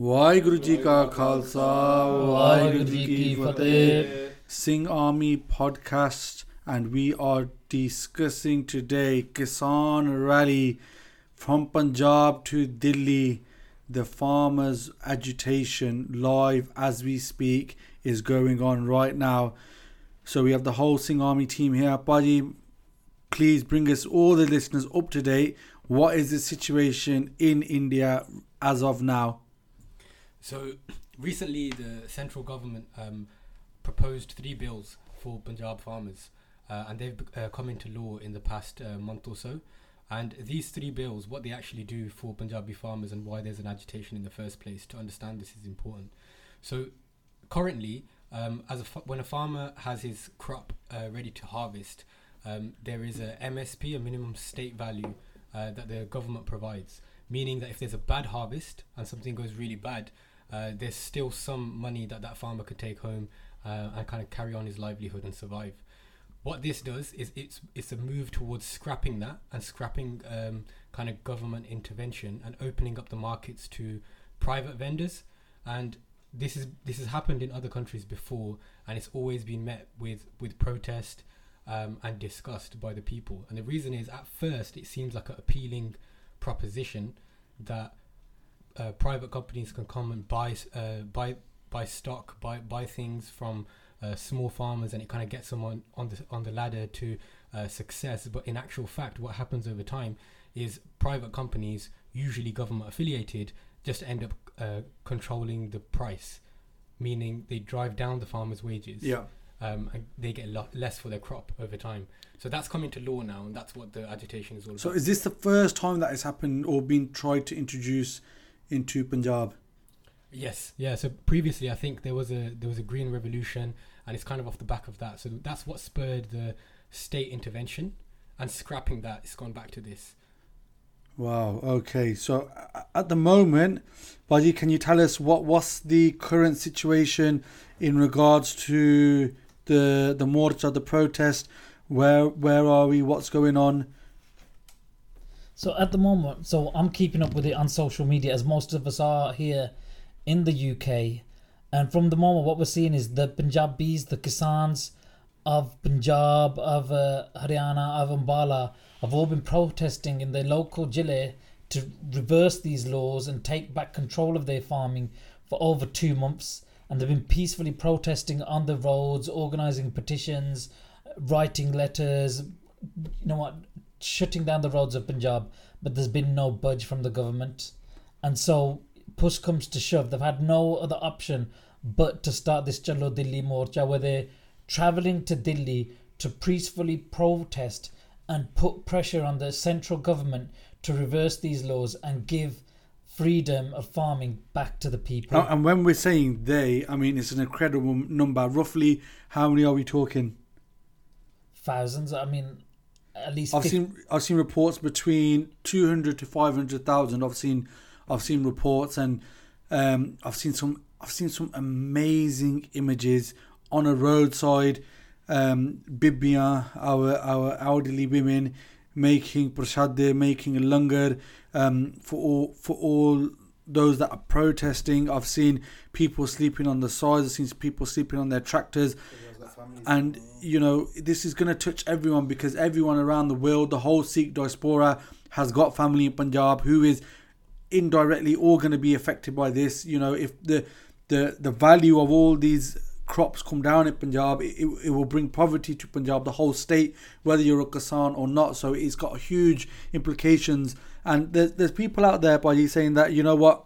ਵਾਹਿਗੁਰੂ ਜੀ ਕਾ ਖਾਲਸਾ ਵਾਹਿਗੁਰੂ ਜੀ ਕੀ ਫਤਿਹ Sing Army podcast and we are discussing today Kisan Rally from Punjab to Delhi. The farmers agitation live as we speak is going on right now. So we have the whole Sing Army team here. Baji, please bring us all the listeners up to date. What is the situation in India as of now? So recently, the central government um, proposed three bills for Punjab farmers, uh, and they've uh, come into law in the past uh, month or so. And these three bills, what they actually do for Punjabi farmers and why there's an agitation in the first place, to understand this is important. So currently, um, as a fa- when a farmer has his crop uh, ready to harvest, um, there is a MSP, a minimum state value, uh, that the government provides. Meaning that if there's a bad harvest and something goes really bad, uh, there's still some money that that farmer could take home uh, and kind of carry on his livelihood and survive. What this does is it's it's a move towards scrapping that and scrapping um, kind of government intervention and opening up the markets to private vendors. And this is this has happened in other countries before, and it's always been met with with protest um, and disgust by the people. And the reason is, at first, it seems like an appealing proposition that uh, private companies can come and buy uh, buy buy stock, buy buy things from uh, small farmers, and it kind of gets them on, on the on the ladder to uh, success. But in actual fact, what happens over time is private companies, usually government affiliated, just end up uh, controlling the price, meaning they drive down the farmers' wages. Yeah. Um, and they get a lot less for their crop over time. So that's coming to law now, and that's what the agitation is all about. So is this the first time that has happened or been tried to introduce into Punjab? Yes, yeah. So previously, I think there was a there was a green revolution, and it's kind of off the back of that. So that's what spurred the state intervention, and scrapping that, it's gone back to this. Wow. Okay. So at the moment, Baji, can you tell us what what's the current situation in regards to the the morcha, the protest? Where where are we? What's going on? So at the moment, so I'm keeping up with it on social media as most of us are here in the UK. And from the moment, what we're seeing is the Punjabis, the Kisans of Punjab, of uh, Haryana, of Ambala have all been protesting in their local Jile to reverse these laws and take back control of their farming for over two months. And they've been peacefully protesting on the roads, organising petitions, writing letters, you know what, shutting down the roads of Punjab. But there's been no budge from the government. And so push comes to shove, they've had no other option but to start this Chalo Delhi Morcha where they're travelling to Delhi to peacefully protest and put pressure on the central government to reverse these laws and give freedom of farming back to the people. And when we're saying they, I mean it's an incredible number. Roughly, how many are we talking? Thousands, I mean, at least I've 50 seen I've seen reports between two hundred to five hundred thousand. I've seen I've seen reports and um, I've seen some I've seen some amazing images on a roadside. Um, Bibia, our our elderly women, making prashade, making a langar um, for all for all those that are protesting. I've seen people sleeping on the sides. I've seen people sleeping on their tractors and you know this is going to touch everyone because everyone around the world the whole sikh diaspora has got family in punjab who is indirectly all going to be affected by this. You know if the the the value of all these crops come down in punjab it, it, will bring poverty to punjab the whole state whether you're a Kisan or not. So it's got huge implications. And there's, there's people out there by saying that you know what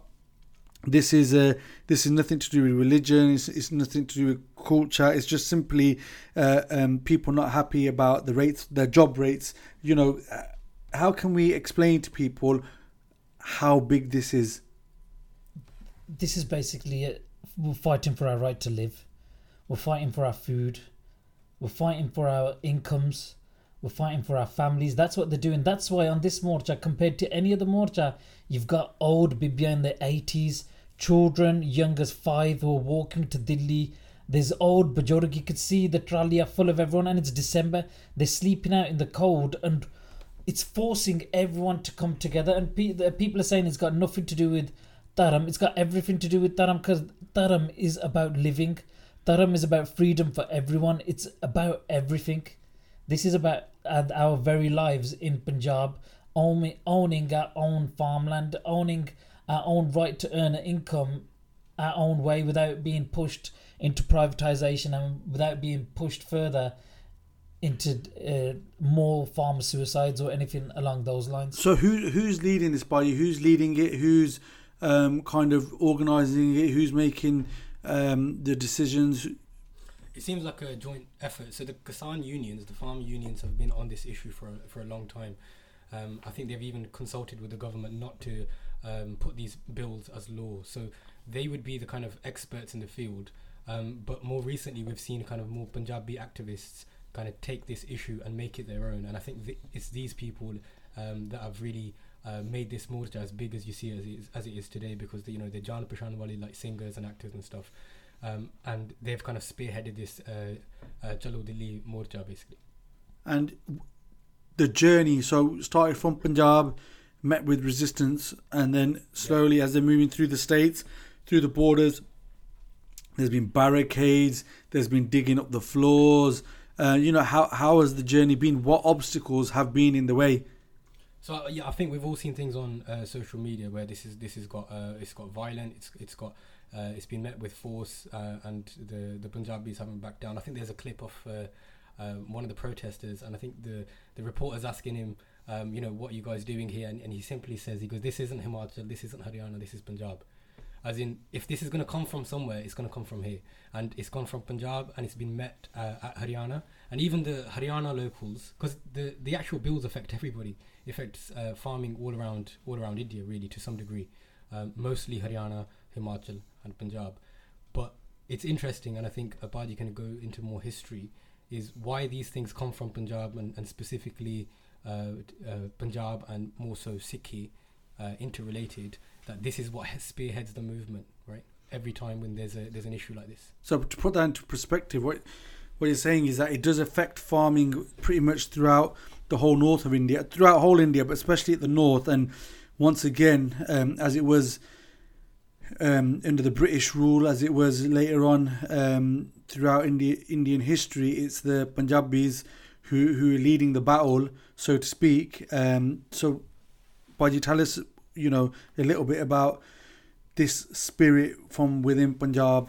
this is a this is nothing to do with religion it's, it's nothing to do with culture it's just simply uh, um, people not happy about the rates their job rates you know uh, how can we explain to people how big this is this is basically it. We're fighting for our right to live. We're fighting for our food. We're fighting for our incomes. We're fighting for our families. That's what they're doing. That's why on this morcha, compared to any other morcha, you've got old Bibia in the 80s, children young as five who are walking to Delhi. There's old Bajorg. You could see the trolley are full of everyone, and it's December. They're sleeping out in the cold, and it's forcing everyone to come together. And pe- people are saying it's got nothing to do with Dharam. It's got everything to do with Dharam because Dharam is about living. Dharam is about freedom for everyone. It's about everything. This is about uh, our very lives in Punjab, owning our own farmland, owning our own right to earn an income our own way without being pushed into privatization and without being pushed further into uh, more farm suicides or anything along those lines. So who who's leading this body? Who's leading it? Who's um, kind of organising it? Who's making um, the decisions? It seems like a joint effort. So the Kisan unions, the farm unions, have been on this issue for a, for a long time. Um, I think they've even consulted with the government not to um, put these bills as law. So they would be the kind of experts in the field. Um, but more recently, we've seen kind of more Punjabi activists kind of take this issue and make it their own. And I think th- it's these people um, that have really uh, made this morja as big as you see as it is, as it is today because they, you know they're Jan Pashan Wali like singers and actors and stuff. Um, and they've kind of spearheaded this uh, uh, Chalo Dilli morja basically. And the journey, so started from Punjab, met with resistance, and then slowly as they're moving through the states, through the borders. There's been barricades. There's been digging up the floors. Uh, you know how how has the journey been? What obstacles have been in the way? So uh, yeah, I think we've all seen things on uh, social media where this is this has got uh, it's got violent. It's it's got uh, it's been met with force, uh, and the the Punjabis haven't backed down. I think there's a clip of one of the protesters, and I think the the reporter's asking him, um, you know, what you guys doing here? And, and he simply says, he goes, this isn't Himachal, this isn't Haryana, this is Punjab. As in, if this is going to come from somewhere, it's going to come from here. And it's gone from Punjab and it's been met uh, at Haryana. And even the Haryana locals, because the, the actual bills affect everybody. It affects uh, farming all around all around India, really, to some degree. Um, mostly Haryana, Himachal, and Punjab. But it's interesting, and I think Abadi can go into more history, is why these things come from Punjab and, and specifically Punjab and more so Sikhi uh, interrelated that this is what spearheads the movement, right? Every time when there's a there's an issue like this. So to put that into perspective, what what you're saying is that it does affect farming pretty much throughout the whole north of India, throughout whole India, but especially at the north. And once again, um, as it was um, under the British rule, as it was later on um, throughout India, Indian history, it's the Punjabis who who are leading the battle, so to speak. Um, so, why you tell us you know a little bit about this spirit from within Punjab.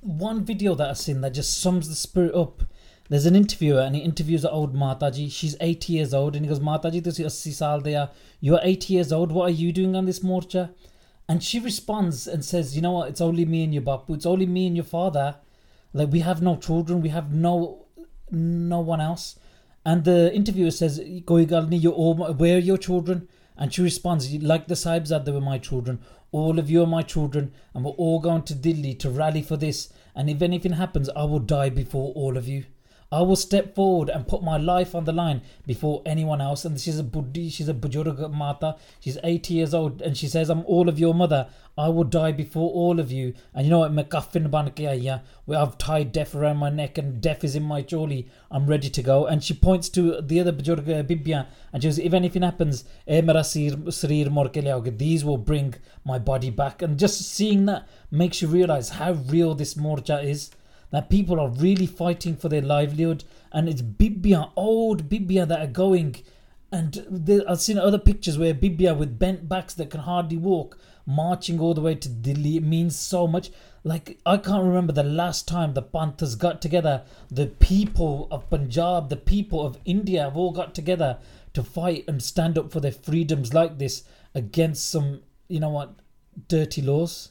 One video that I've seen that just sums the spirit up. There's an interviewer and he interviews an old Mataji. She's 80 years old and he goes, Mataji, this is 80 saal there. You're 80 years old. What are you doing on this morcha? And she responds and says, You know what? It's only me and your bapu. It's only me and your father. Like we have no children. We have no no one else. And the interviewer says, Koi gal where are your children? And she responds, like the Sahibzad, they were my children. All of you are my children, and we're all going to Delhi to rally for this. And if anything happens, I will die before all of you. I will step forward and put my life on the line before anyone else. And she's a Buddhi, she's a Bujurga Mata. She's 80 years old and she says, I'm all of your mother. I will die before all of you. And you know what? Where I've tied death around my neck and death is in my choli. I'm ready to go. And she points to the other Bujurga Bibia and she goes, If anything happens, eh, these will bring my body back. And just seeing that makes you realize how real this morja is that people are really fighting for their livelihood, and it's Bibia, old Bibia that are going. And I've seen other pictures where Bibia with bent backs that can hardly walk, marching all the way to Delhi. It means so much. Like, I can't remember the last time the Panthers got together. The people of Punjab, the people of India have all got together to fight and stand up for their freedoms like this against some, you know what, dirty laws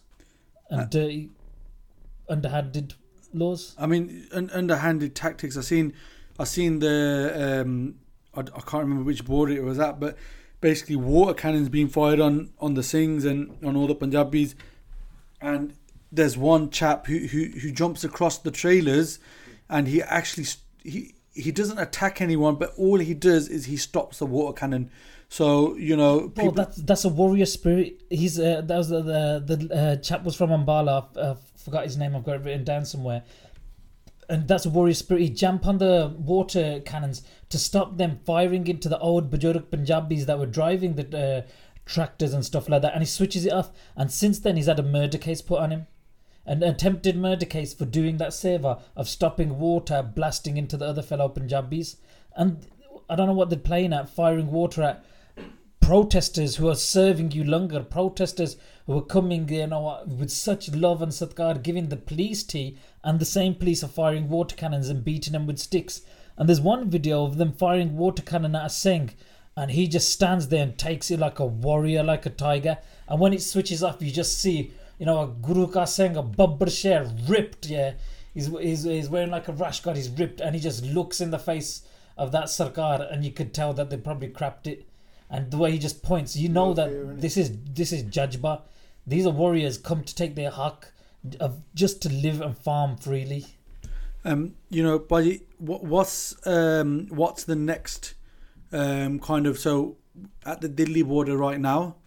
and uh, dirty, underhanded laws? I mean, un- underhanded tactics. I've seen, I've seen the, um, I, I can't remember which border it was at, but basically water cannons being fired on on the Singhs and on all the Punjabis, and there's one chap who who, who jumps across the trailers, and he actually he he doesn't attack anyone, but all he does is he stops the water cannon. So you know, people... oh, that's that's a warrior spirit. He's uh, that was the the, the uh, chap was from Ambala. Uh, forgot his name. I've got it written down somewhere. And that's a warrior spirit. He jumped on the water cannons to stop them firing into the old Bajoruk Punjabis that were driving the uh, tractors and stuff like that, and he switches it off. And since then, he's had a murder case put on him, an attempted murder case for doing that saver of stopping water blasting into the other fellow Punjabis. And I don't know what they're playing at, firing water at protesters who are serving you langar, protesters who are coming, you know, with such love and satkar, giving the police tea, and the same police are firing water cannons and beating them with sticks. And there's one video of them firing water cannon at a Singh, and he just stands there and takes it like a warrior, like a tiger. And when it switches off, you just see, you know, a Guru Ka Singh, a Babbar Sher, ripped, yeah. He's, he's, he's wearing like a rash guard, he's ripped, and he just looks in the face of that Sarkar, and you could tell that they probably crapped it. And the way he just points, you know No that fear this is this is Jajba. These are warriors come to take their hak of just to live and farm freely. Um, you know, buddy, what, what's um, what's the next um, kind of so at the Delhi border right now?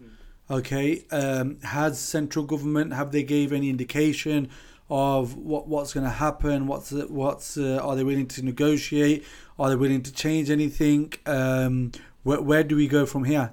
Okay, um, has central government have they gave any indication of what what's going to happen? What's what's uh, are they willing to negotiate? Are they willing to change anything? Um, where where do we go from here?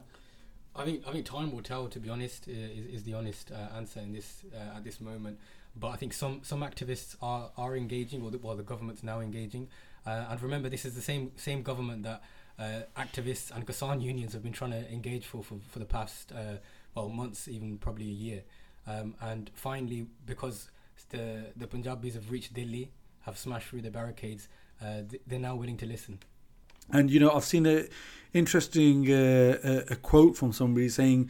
I think I think time will tell. To be honest, is, is the honest uh, answer in this uh, at this moment. But I think some some activists are are engaging, or the, well, the government's now engaging. Uh, and remember, this is the same same government that uh, activists and Kisan unions have been trying to engage for for, for the past uh, well months, even probably a year. Um, and finally, because the the Punjabis have reached Delhi, have smashed through the barricades, uh, th- they're now willing to listen. And you know, I've seen a interesting uh, a, a quote from somebody saying,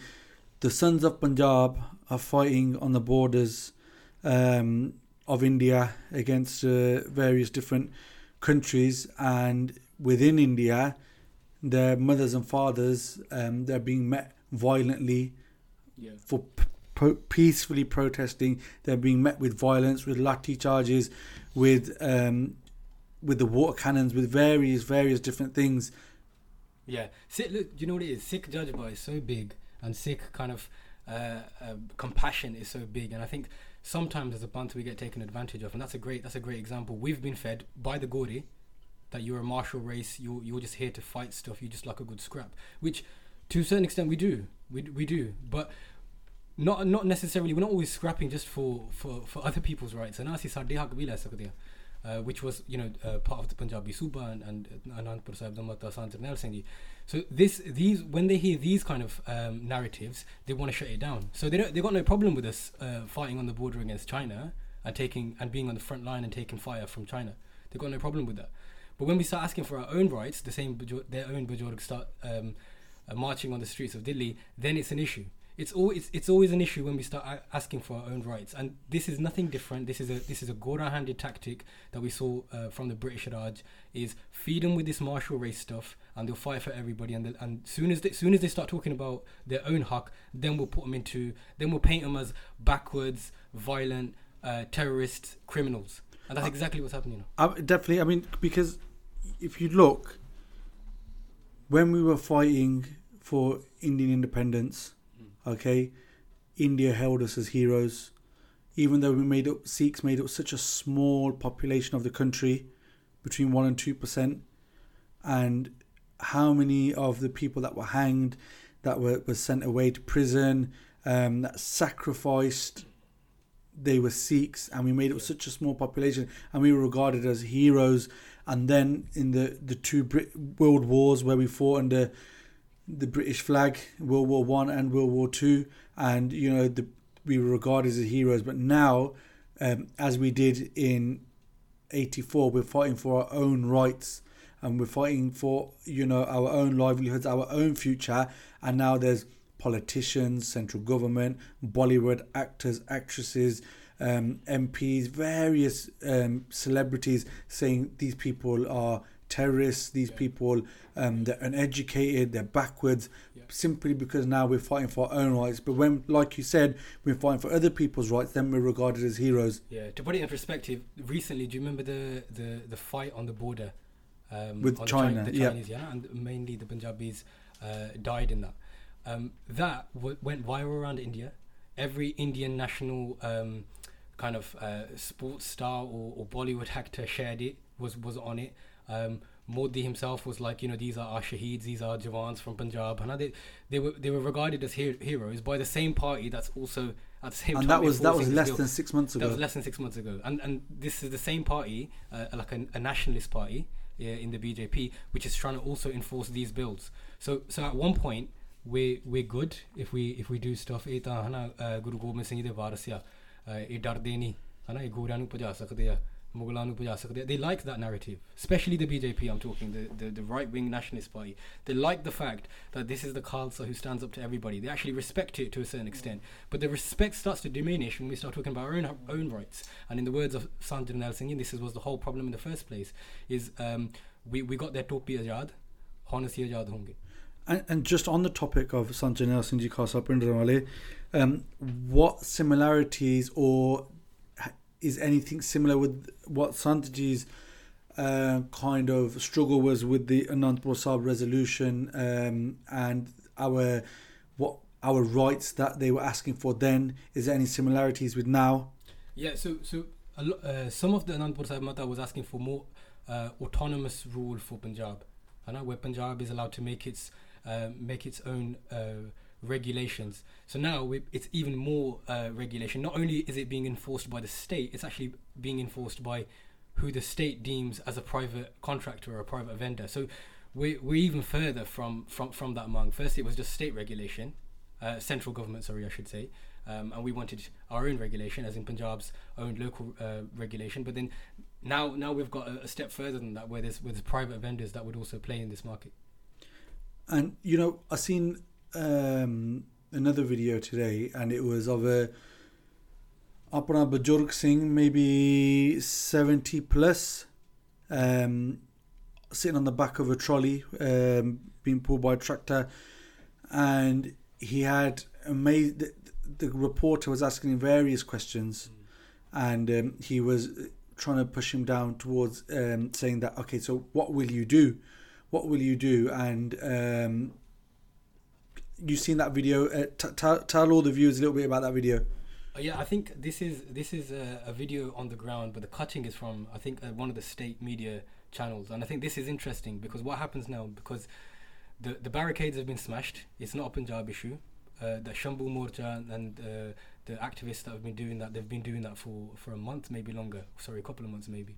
"The sons of Punjab are fighting on the borders um, of India against uh, various different countries, and within India, their mothers and fathers um, they're being met violently Yeah. for p- po- peacefully protesting. They're being met with violence, with lathi charges, with um, with the water cannons, with various various different things. Yeah, sick look, you know what it is. Sikh jajba is so big, and Sikh kind of uh, uh, compassion is so big, and I think sometimes as a Bantu we get taken advantage of, and that's a great that's a great example. We've been fed by the Gauri that you're a martial race, you you're just here to fight stuff, you just like a good scrap, which to a certain extent we do, we we do, but not not necessarily. We're not always scrapping just for for for other people's rights. And I see uh, which was you know uh, part of the Punjabi Suba and, and Anandpur Sahib Dhammat Sant Jarnail Singh. So this these when they hear these kind of um, narratives, they want to shut it down. So they don't they got no problem with us uh, fighting on the border against China and taking and being on the front line and taking fire from China. They got no problem with that. But when we start asking for our own rights, the same their own Bajorg start um, uh, marching on the streets of Delhi, then it's an issue. It's always it's, it's always an issue when we start asking for our own rights, and this is nothing different. This is a this is a Gora-handed tactic that we saw uh, from the British Raj. Is feed them with this martial race stuff, and they'll fight for everybody. And and soon as they, soon as they start talking about their own haq, then we'll put them into then we'll paint them as backwards, violent, uh, terrorists, criminals, and that's exactly what's happening. I, definitely. I mean, because if you look, when we were fighting for Indian independence, okay, India held us as heroes, even though we made up Sikhs made up such a small population of the country, between one and two percent, and how many of the people that were hanged, that were, were sent away to prison, um, that sacrificed they were Sikhs, and we made up such a small population, and we were regarded as heroes. And then in the the two Brit- world wars where we fought under the British flag, World War One and World War Two, and you know the we were regarded as heroes. But now, um, as we did in '84, we're fighting for our own rights, and we're fighting for you know our own livelihoods, our own future. And now there's politicians, central government, Bollywood actors, actresses, um, MPs, various um, celebrities saying these people are terrorists, these Yeah. people um, they're uneducated, they're backwards, Yeah. simply because now we're fighting for our own rights. But when, like you said, we're fighting for other people's rights, then we're regarded as heroes. Yeah, to put it in perspective, recently, do you remember the the, the fight on the border um, With China, the, Chi- the yeah. Chinese, yeah, and mainly the Punjabis uh, died in that. Um, that w- went viral around India. Every Indian national um, kind of uh, sports star or, or Bollywood actor shared it, was was on it. Um, Modi himself was like, you know, these are our shaheeds, these are Jawans from Punjab. And they, they were they were regarded as her- heroes by the same party that's also at the same and time. that was that was enforcing this less bill. than six months That ago. was less than six months ago, and and this is the same party, uh, like a, a nationalist party yeah, in the BJP, which is trying to also enforce these bills. So so at one point we we're good if we if we do stuff. ਇਹ ਤਾਂ ਹਨਾ ਅਹ, ਗੁਰੂ ਗੋਬਿੰਦ ਸਿੰਘ ਜੀ ਦੇ ਵਾਰਸ ਆ ਅਹ, ਇਹ ਡਰਦੇ ਨਹੀਂ ਹਨਾ ਇਹ ਗੋਰਿਆਂ ਨੂੰ ਭਜਾ ਸਕਦੇ ਆ they, like that narrative, especially the BJP. I'm talking the, the, the right wing nationalist party. They like the fact that this is the Khalsa who stands up to everybody. They actually respect it to a certain extent, but the respect starts to diminish when we start talking about our own own rights. And in the words of Sant Jarnail Singh, this was the whole problem in the first place. Is um, we we got that topi ajad, honestly ajad honge. And, and, just on the topic of Sant Jarnail Singh Ji Khalsa Bhindranwale, um, what similarities or is anything similar with what Sanjay's uh, kind of struggle was with the Anandpur Sahib resolution um, and our what our rights that they were asking for then? Is there any similarities with now? Yeah, so so uh, some of the Anandpur Sahib Mata was asking for more uh, autonomous rule for Punjab, I know where Punjab is allowed to make its uh, make its own uh, regulations. So now it's even more uh, regulation. Not only is it being enforced by the state, it's actually being enforced by who the state deems as a private contractor or a private vendor. So we're, we're even further from, from, from that among. First, it was just state regulation, uh, central government, sorry, I should say. Um, and we wanted our own regulation, as in Punjab's own local uh, regulation. But then now, now we've got a, a step further than that, where there's, where there's private vendors that would also play in this market. And you know, I've seen um, another video today, and it was of a Apna Bajurg Singh, maybe seventy plus, um, sitting on the back of a trolley, um, being pulled by a tractor, and he had amazing. The, the reporter was asking him various questions, and um, he was trying to push him down towards um, saying that okay, so what will you do? What will you do? And um, you've seen that video. Uh, t- t- tell all the viewers a little bit about that video. Uh, yeah, I think this is this is a, a video on the ground, but the cutting is from I think uh, one of the state media channels, and I think this is interesting because what happens now because the the barricades have been smashed. It's not a Punjab issue. Uh, the Shambhu Morcha and uh, the activists that have been doing that, they've been doing that for for a month, maybe longer. Sorry, a couple of months, maybe.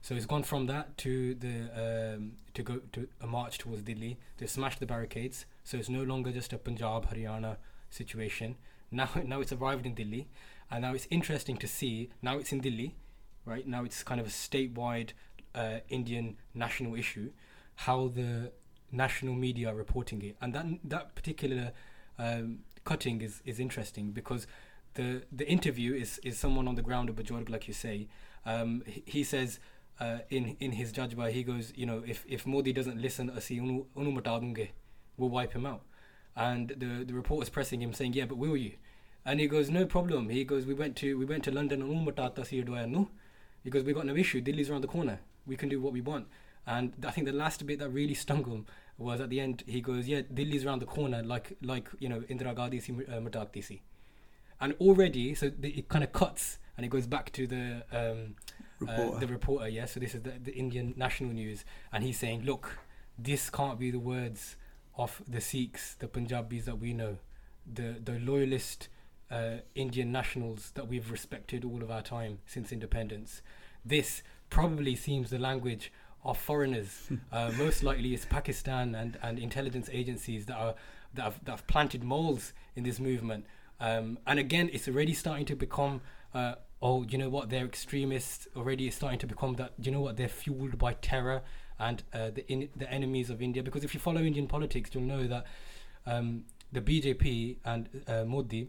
So it's gone from that to the um, to go to a march towards Delhi. They've smashed the barricades, so it's no longer just a Punjab Haryana situation. Now now it's arrived in Delhi, and now it's interesting to see. Now it's in Delhi, right? Now it's kind of a statewide uh, Indian national issue. How the national media are reporting it, and that that particular um, cutting is is interesting because the the interview is is someone on the ground of Bajorg, like you say. Um, he, he, says uh, in in his jajba, he goes, you know, if if Modi doesn't listen, asi unu unu we'll wipe him out. And the the reporter's pressing him, saying, yeah, but will you? And he goes, no problem. He goes, we went to we went to London and matata si no. He goes, we got no issue. Delhi's around the corner. We can do what we want. And I think the last bit that really stung him was at the end. He goes, yeah, Delhi's around the corner, like like you know Indira Gandhi si uh, si. And already, so the, it kind of cuts and it goes back to the um, Reporter. uh, the reporter. Yeah, so this is the, the Indian national news, and he's saying, look, this can't be the words of the Sikhs, the Punjabis that we know, the the loyalist uh, Indian nationals that we've respected all of our time since independence. This probably seems the language of foreigners. uh, most likely, it's Pakistan and, and intelligence agencies that are that have, that have planted moles in this movement. Um, and again, it's already starting to become. Uh, oh, you know what? They're extremists. Already, it's starting to become that. You know what? They're fueled by terror and uh, the in, the enemies of India. Because if you follow Indian politics, you'll know that um, the BJP and uh, Modi,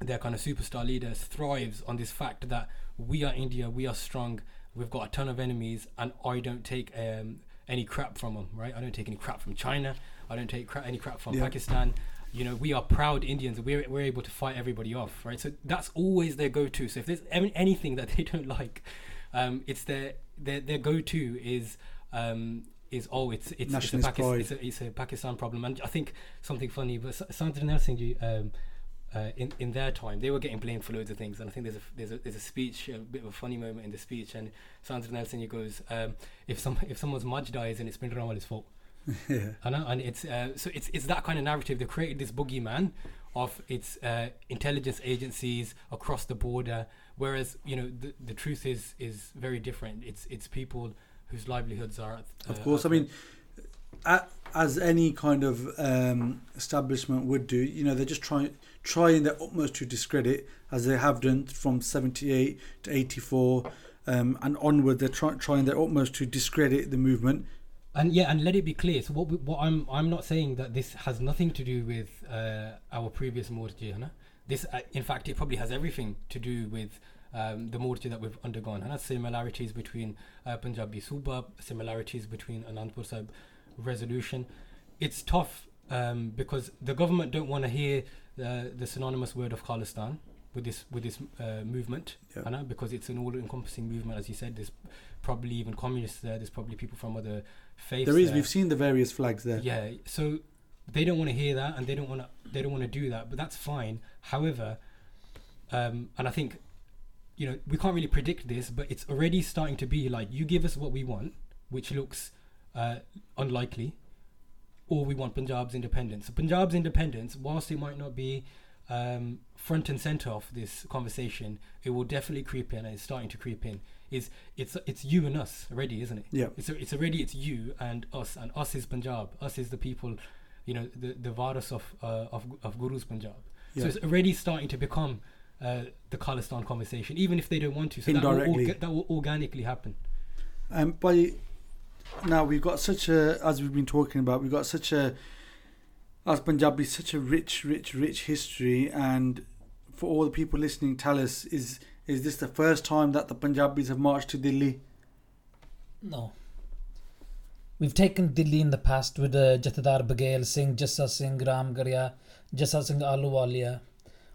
their kind of superstar leaders, thrives on this fact that we are India, we are strong, we've got a ton of enemies, and I don't take um, any crap from them. Right? I don't take any crap from China. I don't take cra- any crap from Yeah. Pakistan. You know, we are proud Indians. We're, we're able to fight everybody off, right? So that's always their go-to. So if there's any- anything that they don't like, um, it's their their their go-to is um, is oh it's it's, it's, a Pakistan, it's, a, it's a Pakistan problem. And I think something funny, but Sant Jarnail Singh Ji, um, uh, in in their time, they were getting blamed for loads of things, and I think there's a there's a there's a speech, a bit of a funny moment in the speech, and Sandra Nelson he goes, um, if some if someone's mudge dies and it's Bhindranwale's fault, yeah. Know, and it's uh, so it's it's that kind of narrative. They created this boogeyman of its uh, intelligence agencies across the border, whereas you know the the truth is is very different. It's it's people whose livelihoods are. At, Of uh, course, I mean, a- as any kind of um, establishment would do, you know, they're just trying trying their utmost to discredit, as they have done from seventy eight to eighty four. Um, and onward, they're try- trying their utmost to discredit the movement. and yeah, and let it be clear. So what we, what I'm I'm not saying that this has nothing to do with uh, our previous morcha. This, uh, in fact, it probably has everything to do with um, the morcha that we've undergone. And that's similarities between uh, Punjabi Suba, similarities between Anandpur Sahib resolution. It's tough um, because the government don't want to hear uh, the synonymous word of Khalistan with this with this uh, movement, Yeah. Hannah, because it's an all-encompassing movement, as you said. There's probably even communists there. There's probably people from other faiths. There is, there. we've seen the various flags there. Yeah, so they don't want to hear that, and they don't want to. They don't want to do that, but that's fine. However, um, and I think, you know, we can't really predict this, but it's already starting to be like you give us what we want, which looks uh, unlikely, or we want Punjab's independence. So Punjab's independence, whilst it might not be um, front and center of this conversation, it will definitely creep in, and it's starting to creep in. Is it's it's you and us already, isn't it? Yeah. It's it's already it's you and us, and us is Punjab. Us is the people, you know, the the Varas of uh, of of Guru's Punjab. Yeah. So it's already starting to become uh, the Khalistan conversation, even if they don't want to. So that will, orga- that will organically happen. Um, by now we've got such a, as we've been talking about, we've got such a, as Punjabi, such a rich, rich, rich history. And for all the people listening, tell us is is this the first time that the Punjabis have marched to Delhi? No. We've taken Delhi in the past with uh, Jathedar Baghel Singh, Jassa Singh, Ramgarhia, Jassa Singh Ahluwalia.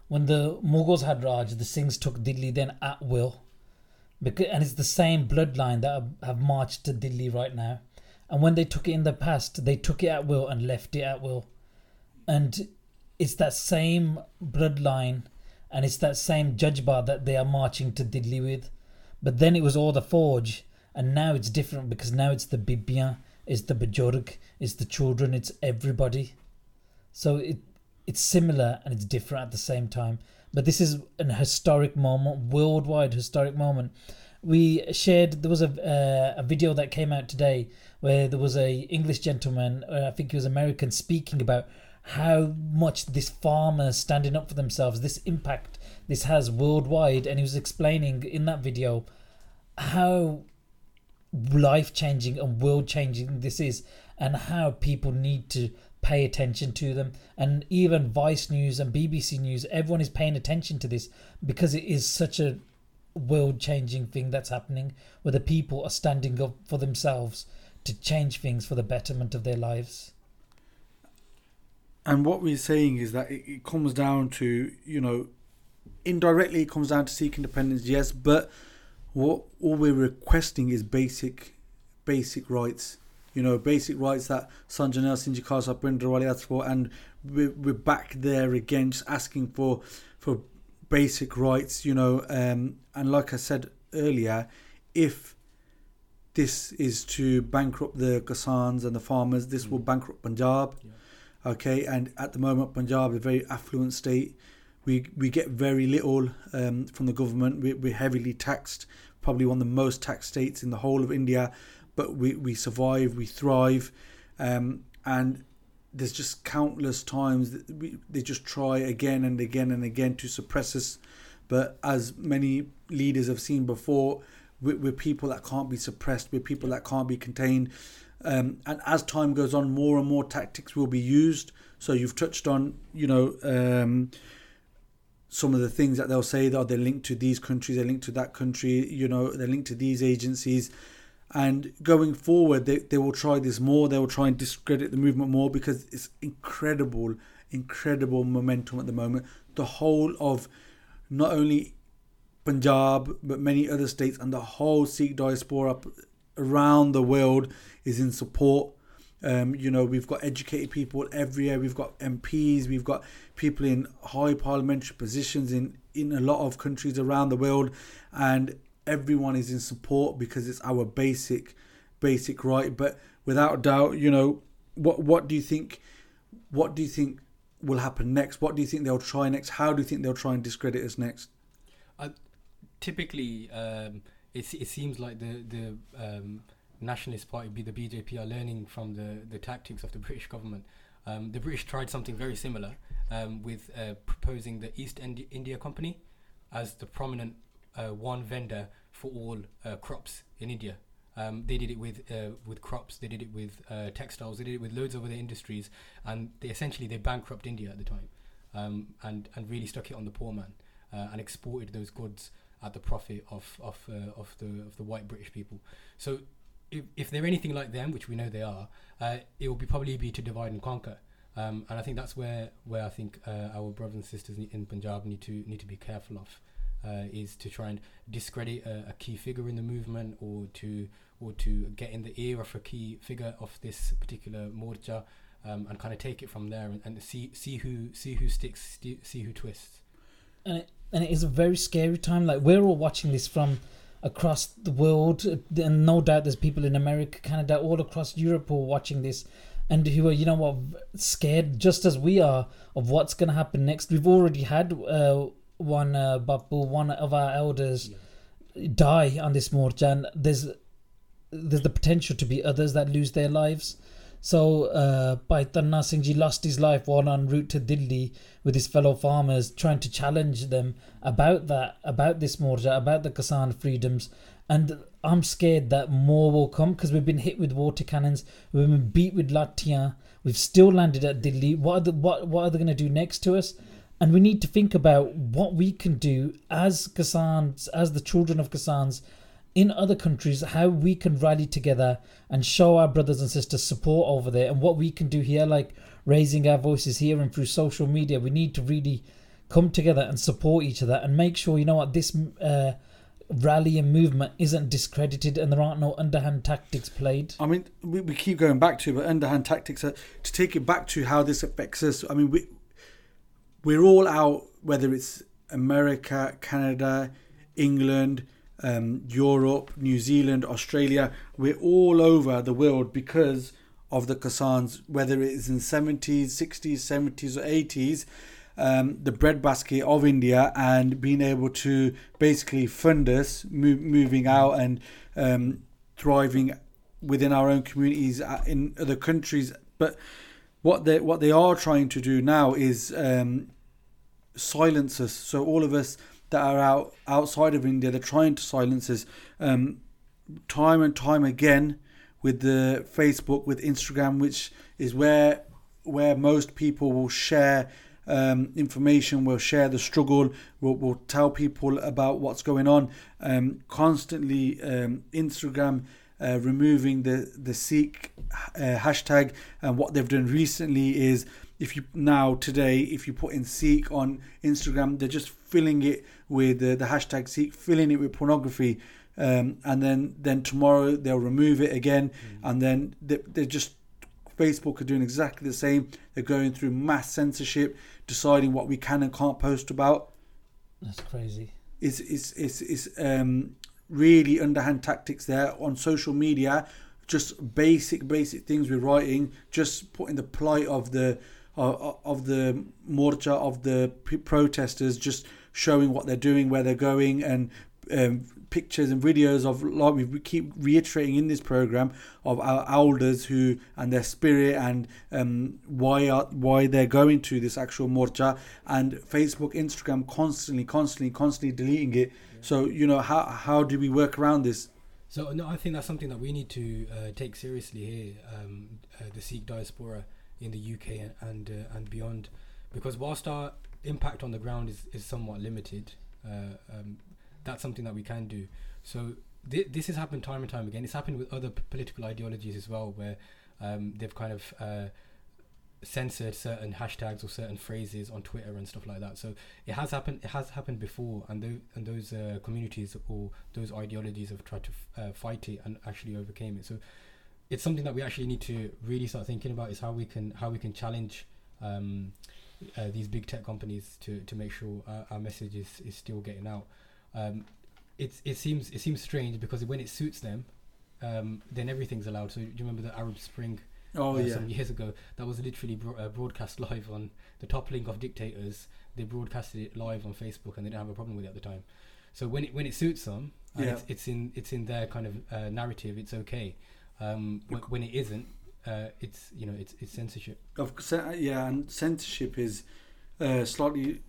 When the Mughals had Raj, the Singhs took Delhi then at will. Because, and it's the same bloodline that have- marched to Delhi right now. And when they took it in the past, they took it at will and left it at will. And it's that same bloodline and it's that same Jajba that they are marching to Delhi with. But then it was all the forge, and now it's different because now it's the Bibiyan, it's the Bajorg, it's the children, it's everybody. So it it's similar and it's different at the same time. But this is an historic moment, worldwide historic moment. We shared there was a uh, a video that came out today where there was a English gentleman, uh, I think he was American, speaking about how much this farmer standing up for themselves, this impact this has worldwide, and he was explaining in that video how life changing and world changing this is, and how people need to pay attention to them. And even Vice News and BBC News, everyone is paying attention to this because it is such a world changing thing that's happening where the people are standing up for themselves to change things for the betterment of their lives. And what we're saying is that it, it comes down to, you know, indirectly it comes down to Sikh independence, yes, but what all we're requesting is basic basic rights. You know, basic rights that Sant Jarnail Singh Ji Khalsa Bhindranwale asked for and we're, we're back there again just asking for for basic rights, you know, um, and like I said earlier, if this is to bankrupt the Kisans and the farmers, this will bankrupt Punjab. Okay, and at the moment, Punjab is a very affluent state. We we get very little um, from the government. We, we're heavily taxed, probably one of the most taxed states in the whole of India. But we, we survive, we thrive, um, and there's just countless times that we, they just try again and again and again to suppress us. But as many leaders have seen before, we're, we're people that can't be suppressed. We're people that can't be contained. Um, and as time goes on, more and more tactics will be used. So you've touched on, you know, um, some of the things that they'll say that they're linked to these countries, they're linked to that country, you know, they're linked to these agencies. And going forward, they, they will try this more. They will try and discredit the movement more because it's incredible, incredible momentum at the moment. The whole of not only Punjab, but many other states and the whole Sikh diaspora around the world is in support Um, you know, we've got educated people everywhere. We've got MPs. We've got people in high parliamentary positions in in a lot of countries around the world, and everyone is in support because it's our basic basic right. But without doubt, you know, what what do you think? What do you think will happen next? What do you think they'll try next? How do you think they'll try and discredit us next? Uh, typically, um, it, it seems like the the um, Nationalist Party, be the BJP, are learning from the, the tactics of the British government. Um, the British tried something very similar um, with uh, proposing the East India Company as the prominent one vendor for all uh, crops in India. Um, they did it with uh, with crops. They did it with uh, textiles. They did it with loads of other industries, and they essentially they bankrupted India at the time, um, and and really stuck it on the poor man uh, and exported those goods at the profit of of of the of the white British people. So if, if they're anything like them, which we know they are, uh, it will be probably be to divide and conquer. Um, and I think that's where, where I think uh, our brothers and sisters in Punjab need to need to be careful of, uh, is to try and discredit a, a, key figure in the movement, or to or to get in the ear of a key figure of this particular morcha, um, and kind of take it from there and, and see see who see who sticks, see who twists. And it, and it is a very scary time. Like we're all watching this from across the world, and no doubt there's people in America, Canada, all across Europe who are watching this, and who are you know what scared just as we are of what's going to happen next. We've already had uh, one uh, Bapu, one of our elders, yeah. die on this morcha, and there's there's the potential to be others that lose their lives. So, uh, Bhai Dhanna Singh Ji lost his life while en route to Delhi with his fellow farmers, trying to challenge them about that, about this morja, about the Kisan freedoms. And I'm scared that more will come because we've been hit with water cannons, we've been beat with latiyan, we've still landed at Delhi. What are, the, what, what are they going to do next to us? And we need to think about what we can do as Kisans, as the children of Kisans, in other countries how we can rally together and show our brothers and sisters support over there and what we can do here like raising our voices here and through social media. We need to really come together and support each other and make sure you know what this uh, rally and movement isn't discredited and there aren't no underhand tactics played. I mean we, we keep going back to but underhand tactics are, to take it back to how this affects us i mean we we're all out whether it's america canada england um, Europe, New Zealand, Australia. We're all over the world because of the Kisans, whether it is in 70s, 60s, 70s, or 80s. Um, the breadbasket of India and being able to basically fund us moving out and um, thriving within our own communities uh, in other countries. But what they what they are trying to do now is um, silence us. So all of us that are out outside of India. They're trying to silence us um, time and time again with the Facebook, with Instagram, which is where where most people will share um, information, will share the struggle, will, will tell people about what's going on. Um, constantly, um, Instagram uh, removing the the Sikh uh, hashtag, and what they've done recently is if you now today if you put in Sikh on Instagram, they're just filling it with the, the hashtag Sikh, filling it with pornography, um, and then then tomorrow they'll remove it again, mm. and then they, they're just Facebook are doing exactly the same. They're going through mass censorship, deciding what we can and can't post about. That's crazy. It's it's it's, it's um, really underhand tactics there on social media. Just basic basic things we're writing, just putting the plight of the of, of the morcha of the protesters, just showing what they're doing, where they're going, and um, pictures and videos of like we keep reiterating in this program of our elders who and their spirit and um, why are why they're going to this actual morcha and Facebook, Instagram constantly, constantly, constantly deleting it. So you know how how do we work around this? So no, I think that's something that we need to uh, take seriously here. Um, uh, the Sikh diaspora in the UK and and, uh, and beyond, because whilst our impact on the ground is, is somewhat limited, uh, um, that's something that we can do. So th- this has happened time and time again. It's happened with other p- political ideologies as well, where um, they've kind of uh, censored certain hashtags or certain phrases on Twitter and stuff like that. So it has happened. It has happened before, and those and those uh, communities or those ideologies have tried to f- uh, fight it and actually overcame it. So it's something that we actually need to really start thinking about is how we can how we can challenge um, uh, these big tech companies to, to make sure our, our message is, is still getting out. Um, it's it seems it seems strange because when it suits them, um, then everything's allowed. So do you remember the Arab Spring Oh uh, yeah. some years ago? That was literally bro- uh, broadcast live on the toppling of dictators. They broadcasted it live on Facebook and they didn't have a problem with it at the time. So when it when it suits them, and Yeah. it's, it's in it's in their kind of uh, narrative, it's okay. Um, when, when it isn't, uh, it's you know it's it's censorship. Of yeah, and censorship is a slightly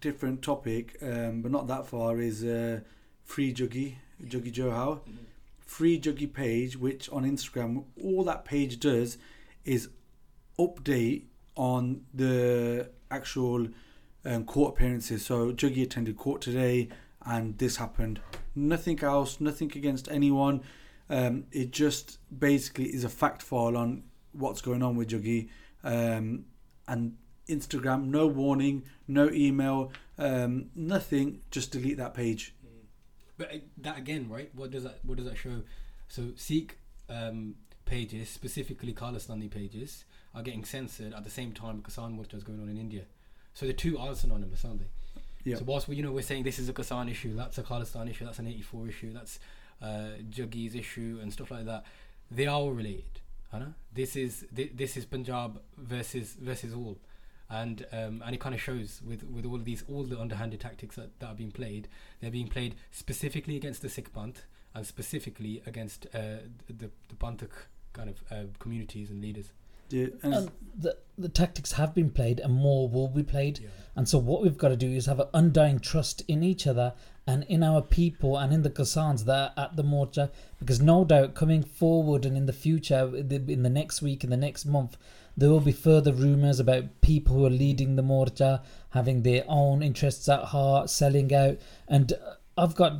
different topic, um, but not that far. Is uh, Free Jaggi, Juggy Joe How, Free Jaggi page, which on Instagram, all that page does is update on the actual um, court appearances. So Jaggi attended court today, and this happened. Nothing else, nothing against anyone. Um, it just basically is a fact file on what's going on with Jaggi. Um, and Instagram, no warning, no email, um, nothing. Just delete that page. But uh, that again, right? What does that what does that show? So Sikh um, pages, specifically Khalistani pages, are getting censored at the same time Kisan Morcha is going on in India. So the two are synonymous, aren't they? Yeah. So whilst we, you know we're saying this is a Kisan issue, that's a Khalistan issue, that's an 84 issue, that's uh, Jaggi's issue and stuff like that, they are all related. I know this is thi- this is Punjab versus versus all, and um, and it kind of shows with with all of these all the underhanded tactics that, that are being played. They're being played specifically against the Sikh Panth and specifically against uh, the the Panthak kind of uh, communities and leaders. Yeah, and And the the tactics have been played, and more will be played. And so, what we've got to do is have an undying trust in each other and in our people and in the Kisans that are at the Morcha. Because no doubt, coming forward and in the future, in the next week, in the next month, there will be further rumours about people who are leading the Morcha, having their own interests at heart, selling out. And I've got,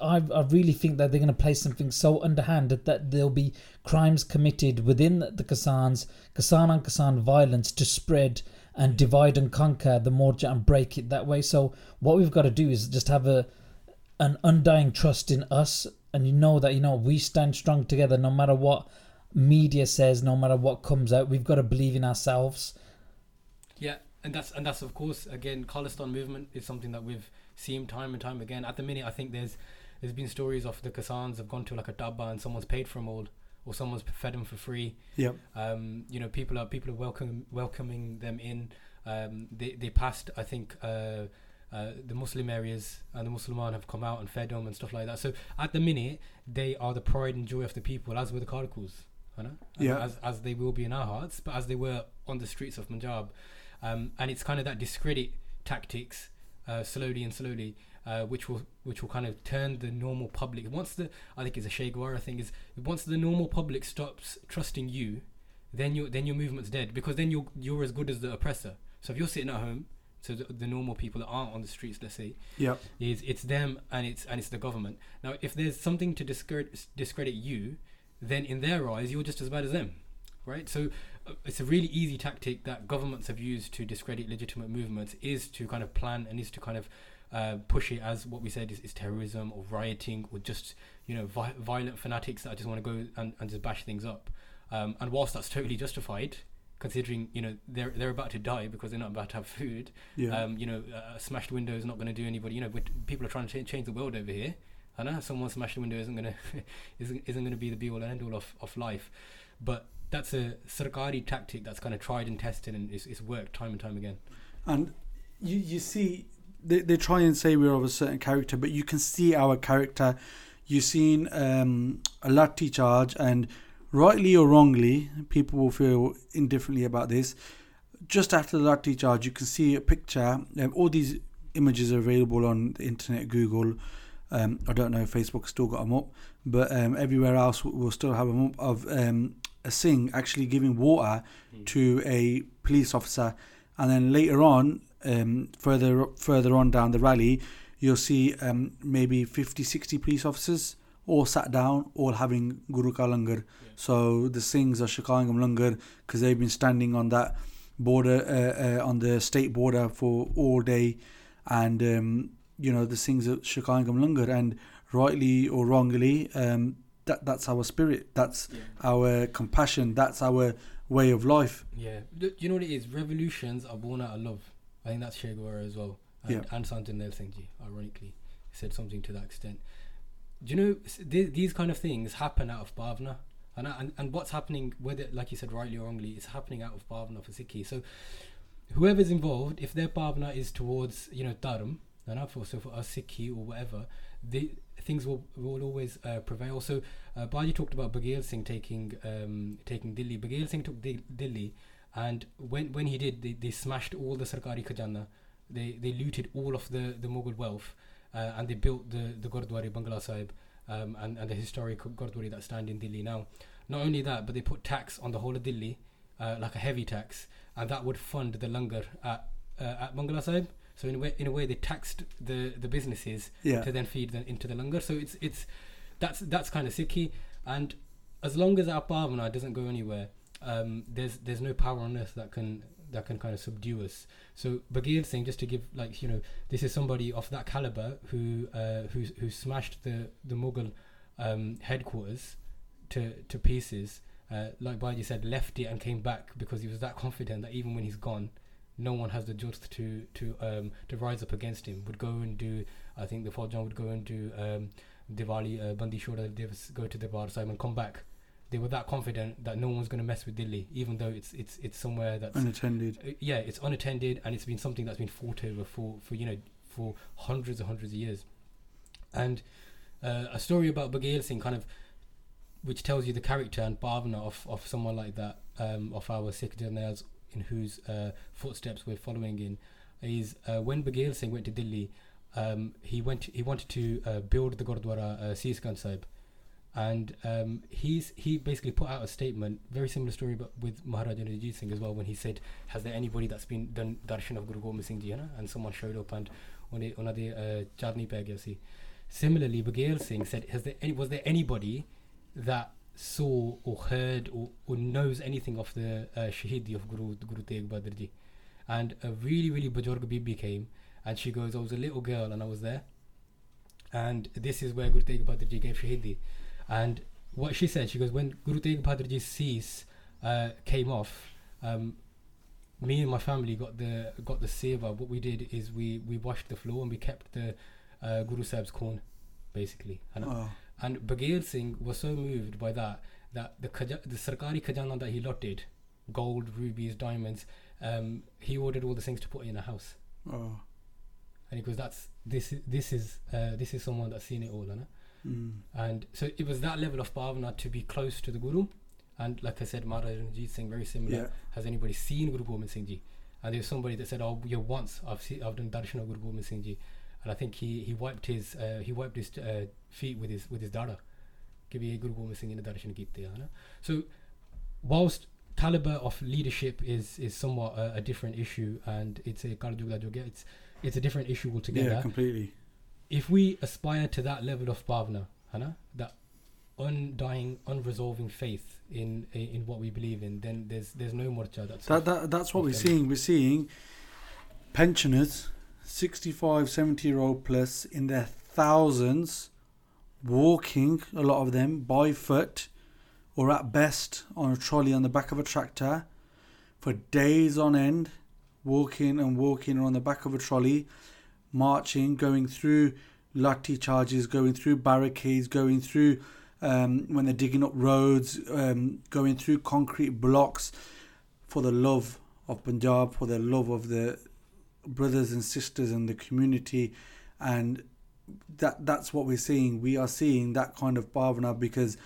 I, I really think that they're going to play something so underhanded that there'll be crimes committed within the Kisans, Kisan and Kisan violence to spread and mm. divide and conquer the Morcha and break it that way. So what we've got to do is just have a an undying trust in us, and you know that you know we stand strong together no matter what media says, no matter what comes out. We've got to believe in ourselves. Yeah, and that's and that's of course again Khalistan movement is something that we've seen time and time again. At the minute, I think there's there's been stories of the Kisans have gone to like a dabba and someone's paid for them all, or someone's fed them for free. yeah, Um, you know, people are people are welcome welcoming them in. Um, they they passed, I think. Uh, uh, the Muslim areas and the Musliman have come out and fed them and stuff like that. So at the minute, they are the pride and joy of the people, as were the Karkals, you know, Yeah. as as they will be in our hearts, but as they were on the streets of Punjab, um, and it's kind of that discredit tactics, uh, slowly and slowly, uh, which will which will kind of turn the normal public. Once the I think it's a Che Guevara thing is once the normal public stops trusting you, then your then your movement's dead because then you're you're as good as the oppressor. So if you're sitting at home, so the, the normal people that aren't on the streets, let's say, yeah, is it's them and it's and it's the government. Now, if there's something to discredit discredit you, then in their eyes you're just as bad as them, right? So uh, it's a really easy tactic that governments have used to discredit legitimate movements is to kind of plan and is to kind of uh, push it as what we said is, is terrorism or rioting or just you know vi- violent fanatics that just want to go and, and just bash things up. Um, and whilst that's totally justified, considering you know they're they're about to die because they're not about to have food, yeah. um, you know, a smashed window is not going to do anybody. You know, people are trying to cha- change the world over here. I know someone smashed a window isn't to isn't isn't to be the be all and end all of, of life, but that's a sarkari tactic that's kind of tried and tested and it's, it's worked time and time again. and you you see they, they try and say we're of a certain character but you can see our character. You've seen um, a lathi charge and rightly or wrongly people will feel indifferently about this. Just after the lathi charge you can see a picture um, all these images are available on the internet google um, i don't know if facebook still got them up but um, everywhere else we will still have them up of um, a singh actually giving water to a police officer. And then later on um, further further on down the rally you'll see um, maybe 50 60 police officers all sat down all having guru ka langar. So the singhs are shikayam langar because they've been standing on that border uh, uh, on the state border for all day. And um, you know the singhs are shikayam langar and rightly or wrongly um, that that's our spirit. That's our compassion. That's our way of life. Yeah, Do you know what it is? Revolutions are born out of love. I think that's Che Guevara as well, and, Yeah. and Singh, ironically, said something to that extent. Do you know th- these kind of things happen out of bhavna, and, and and what's happening, whether like you said rightly or wrongly, it's happening out of bhavna for Sikhi. So whoever's involved, if their bhavna is towards you know dharam, and I for so for us Sikhi or whatever, the things will will always uh, prevail. So uh, Baji talked about Baghel Singh taking um, taking Delhi. Baghel Singh took Di- Delhi, and when when he did, they, they smashed all the Sarkari Khajana. They they looted all of the the Mughal wealth, uh, and they built the the Gurdwara Bangla Sahib, um, and and the historic Gurdwara that stand in Delhi now. Not only that, but they put tax on the whole of Delhi, uh, like a heavy tax, and that would fund the langar at uh, at Bangla Sahib. So in a way, in a way, they taxed the the businesses Yeah. to then feed them into the langar. So it's it's that's that's kind of Sikhi, and as long as our bhavana doesn't go anywhere, um, there's there's no power on earth that can that can kind of subdue us. So Baghel Singh, just to give like you know, this is somebody of that caliber who uh, who who smashed the the Mughal um, headquarters to to pieces. Uh, like Baji said, left it and came back because he was that confident that even when he's gone, no one has the just to to um, to rise up against him. Would go and do, I think the Faujan would go and do um, Diwali, uh, Bandi Shora, they would go to the Bar Sahib and come back. They were that confident that no one's going to mess with Delhi, even though it's it's it's somewhere that's Unattended. uh, yeah, it's unattended and it's been something that's been fought over for, for you know for hundreds and hundreds of years. And uh, a story about Baghel Singh kind of which tells you the character and bhavna of, of someone like that, um, of our Sikh journals in whose uh, footsteps we're following in, is uh, when Baghel Singh went to Delhi, um, he went he wanted to uh, build the Gurdwara uh, Sis Ganj Sahib, and um, he's he basically put out a statement, very similar story, but with Maharaja Ranjit Singh as well, when he said, "Has there anybody that's been done darshan of Guru Gobind Singh Ji?" And someone showed up and ਉਹਨਾਂ ਦੇ the ਪੈ ਗਿਆ Similarly, Baghel Singh said, "Has there any, was there anybody that saw or heard or, or knows anything of the uh, Shahidi of Guru Guru Tegh Bahadur Ji?" And a really really bajorg bibi came, and she goes, "I was a little girl and I was there." And this is where Guru Tegh Bahadur Ji gave Shahidi. And what she said, she goes, when Guru Tegh Bahadur Ji's cease uh, came off, um, me and my family got the got the seva. What we did is we we washed the floor and we kept the uh, Guru Sahib's corn, basically. And, Oh, and Baghel Singh was so moved by that that the khaja- the Sarkari Khajana that he lotted, gold, rubies, diamonds, um, he ordered all the things to put in a house. oh. And he goes, "That's this is this is uh, this is someone that's seen it all." Mm. And so it was that level of bhavana to be close to the Guru. And like I said, Maharaj Ranjit Singh, very similar. Yeah. Has anybody seen Guru Gobind Singh Ji? And there's somebody that said, "Oh, yeah, once I've seen, I've done darshan of Guru Gobind Singh Ji," and I think he, he wiped his uh, he wiped his uh, feet with his with his dada. ਕਿ ਵੀ ਗੁਰੂ ਗੋਬਿੰਦ ਸਿੰਘ ਨੇ ਦਰਸ਼ਨ ਕੀਤੇ ਹਨਾ So, whilst caliber of leadership is is somewhat a, a different issue and it's a it's it's a different issue altogether. Yeah completely. If we aspire to that level of bhavna that undying unresolving faith in in what we believe in then there's there's no morcha that's that, that that's what we're seeing. We're seeing pensioners 65, 70 year old plus, in their thousands, walking, a lot of them, by foot, or at best on a trolley on the back of a tractor, for days on end, walking and walking on the back of a trolley, marching, going through lathi charges, going through barricades, going through um, when they're digging up roads, um, going through concrete blocks for the love of Punjab, for the love of the brothers and sisters and the community, and that that's what we're seeing. We are seeing that kind of bhavana because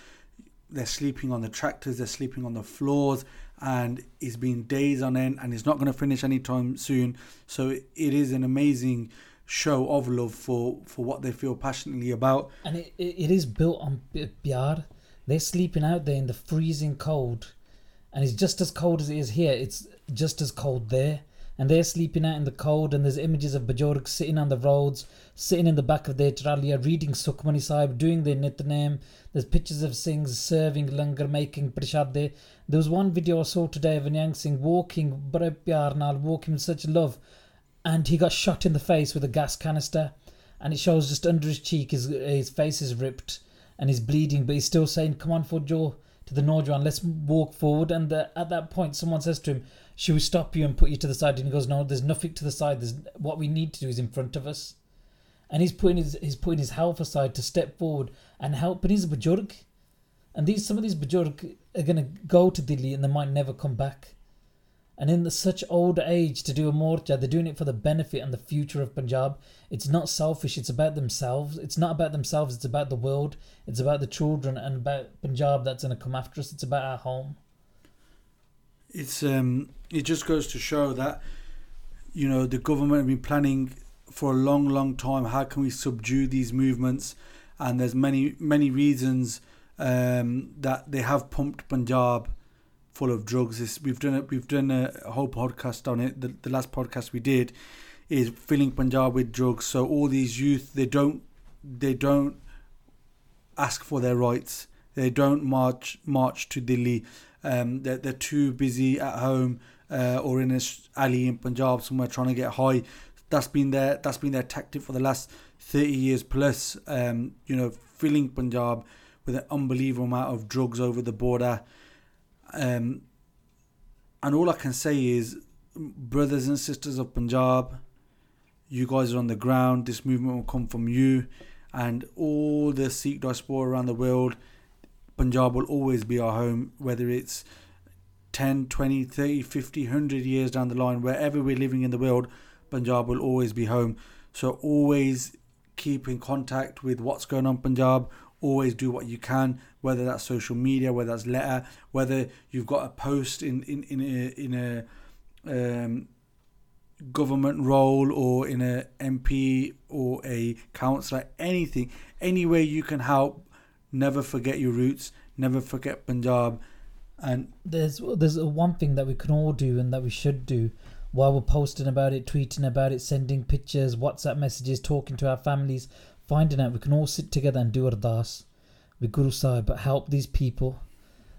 they're sleeping on the tractors, they're sleeping on the floors, and it's been days on end, and it's not going to finish anytime soon. So it is an amazing show of love for for what they feel passionately about. and it, it, is built on B- They're sleeping out there in the freezing cold, and it's just as cold as it is here. It's just as cold there, and they're sleeping out in the cold. And there's images of Bajorg sitting on the roads, sitting in the back of their tralia, reading Sukhmani Sahib, doing their nitnem. There's pictures of Singhs serving langar, making prashad there. There was one video I saw today of Anyang Singh walking, Bade Pyar walking with such love, and he got shot in the face with a gas canister and it shows just under his cheek his his face is ripped and he's bleeding, but he's still saying, "Come on, for Joe." To the Nojwan, let's walk forward. And the, at that point, someone says to him, "Should we stop you and put you to the side?" And he goes, "No, there's nothing to the side. There's what we need to do is in front of us." And he's putting his he's putting his health aside to step forward and help. But he's a and these some of these bajurg are gonna go to Delhi and they might never come back. And in the, such old age to do a morcha, they're doing it for the benefit and the future of Punjab. It's not selfish, it's about themselves. It's not about themselves, it's about the world. It's about the children and about Punjab that's to come after us. It's about our home. It's um, it just goes to show that you know the government have been planning for a long, long time. How can we subdue these movements? And there's many, many reasons um, that they have pumped Punjab full of drugs. This, we've done it. We've done a, whole podcast on it. The, the last podcast we did is filling Punjab with drugs. So all these youth, they don't, they don't ask for their rights. They don't march march to Delhi. Um, they're, they're too busy at home uh, or in a alley in Punjab somewhere trying to get high. That's been their that's been their tactic for the last thirty years plus. Um, you know, filling Punjab with an unbelievable amount of drugs over the border. Um, and all I can say is, brothers and sisters of Punjab, you guys are on the ground. This movement will come from you, and all the Sikh diaspora around the world. Punjab will always be our home, whether it's 10, 20, 30, 50, 100 years down the line, wherever we're living in the world, Punjab will always be home. So always keep in contact with what's going on Punjab. Always do what you can, whether that's social media, whether that's letter, whether you've got a post in in in a in a um, government role or in a MP or a councillor, anything, any way you can help. Never forget your roots. Never forget Punjab. And there's there's one thing that we can all do and that we should do while we're posting about it, tweeting about it, sending pictures, WhatsApp messages, talking to our families, finding out we can all sit together and do ardas with Guru Sahib, but help these people.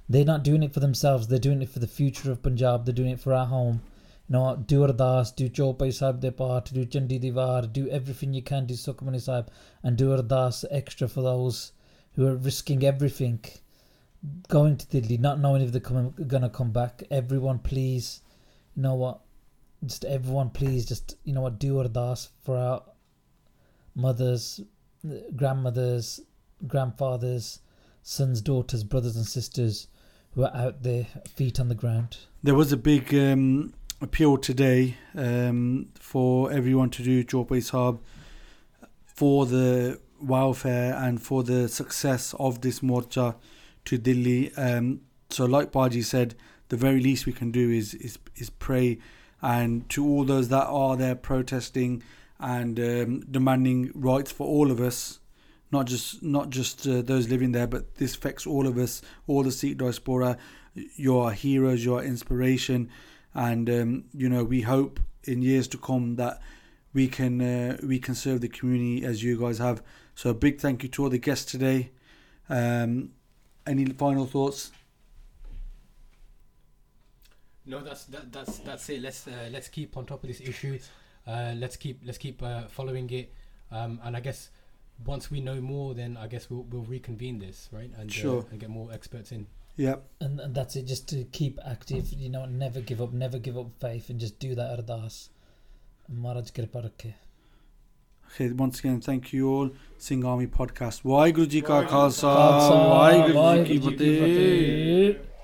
They're not doing it for themselves, they're doing it for the future of Punjab, they're doing it for our home. You know, do ardas, do Chopai Sahib de do Chandi di Vaar, do everything you can, do Sukhmani Sahib, and do ardas extra for those who are risking everything. Going to Delhi, not knowing if they're gonna come back. Everyone, please, you know what? just everyone please just you know what do ardas for our mothers grandmothers grandfathers sons daughters brothers and sisters who are out there feet on the ground there was a big um, appeal today um, for everyone to do Chaupai Sahib for the welfare and for the success of this morcha to Delhi um, so like Baji said the very least we can do is is, is pray and to all those that are there protesting and um, demanding rights for all of us, not just not just uh, those living there, but this affects all of us, all the Sikh diaspora. You're heroes, you're inspiration, and um, you know we hope in years to come that we can uh, we can serve the community as you guys have. So a big thank you to all the guests today. Um, any final thoughts? No, that's that, that's that's it. Let's uh, let's keep on top of this issue. Uh, let's keep let's keep uh, following it. Um, and I guess once we know more, then I guess we'll we'll reconvene this, right? And uh, sure. and get more experts in. Yeah. And, and that's it. Just to keep active, you know, never give up, never give up faith, and just do that ardas. Maharaj kripa rakhe. Once again, thank you all. Army Podcast. Waheguru Ji Ka Khalsa, Khalsa, Waheguru Ji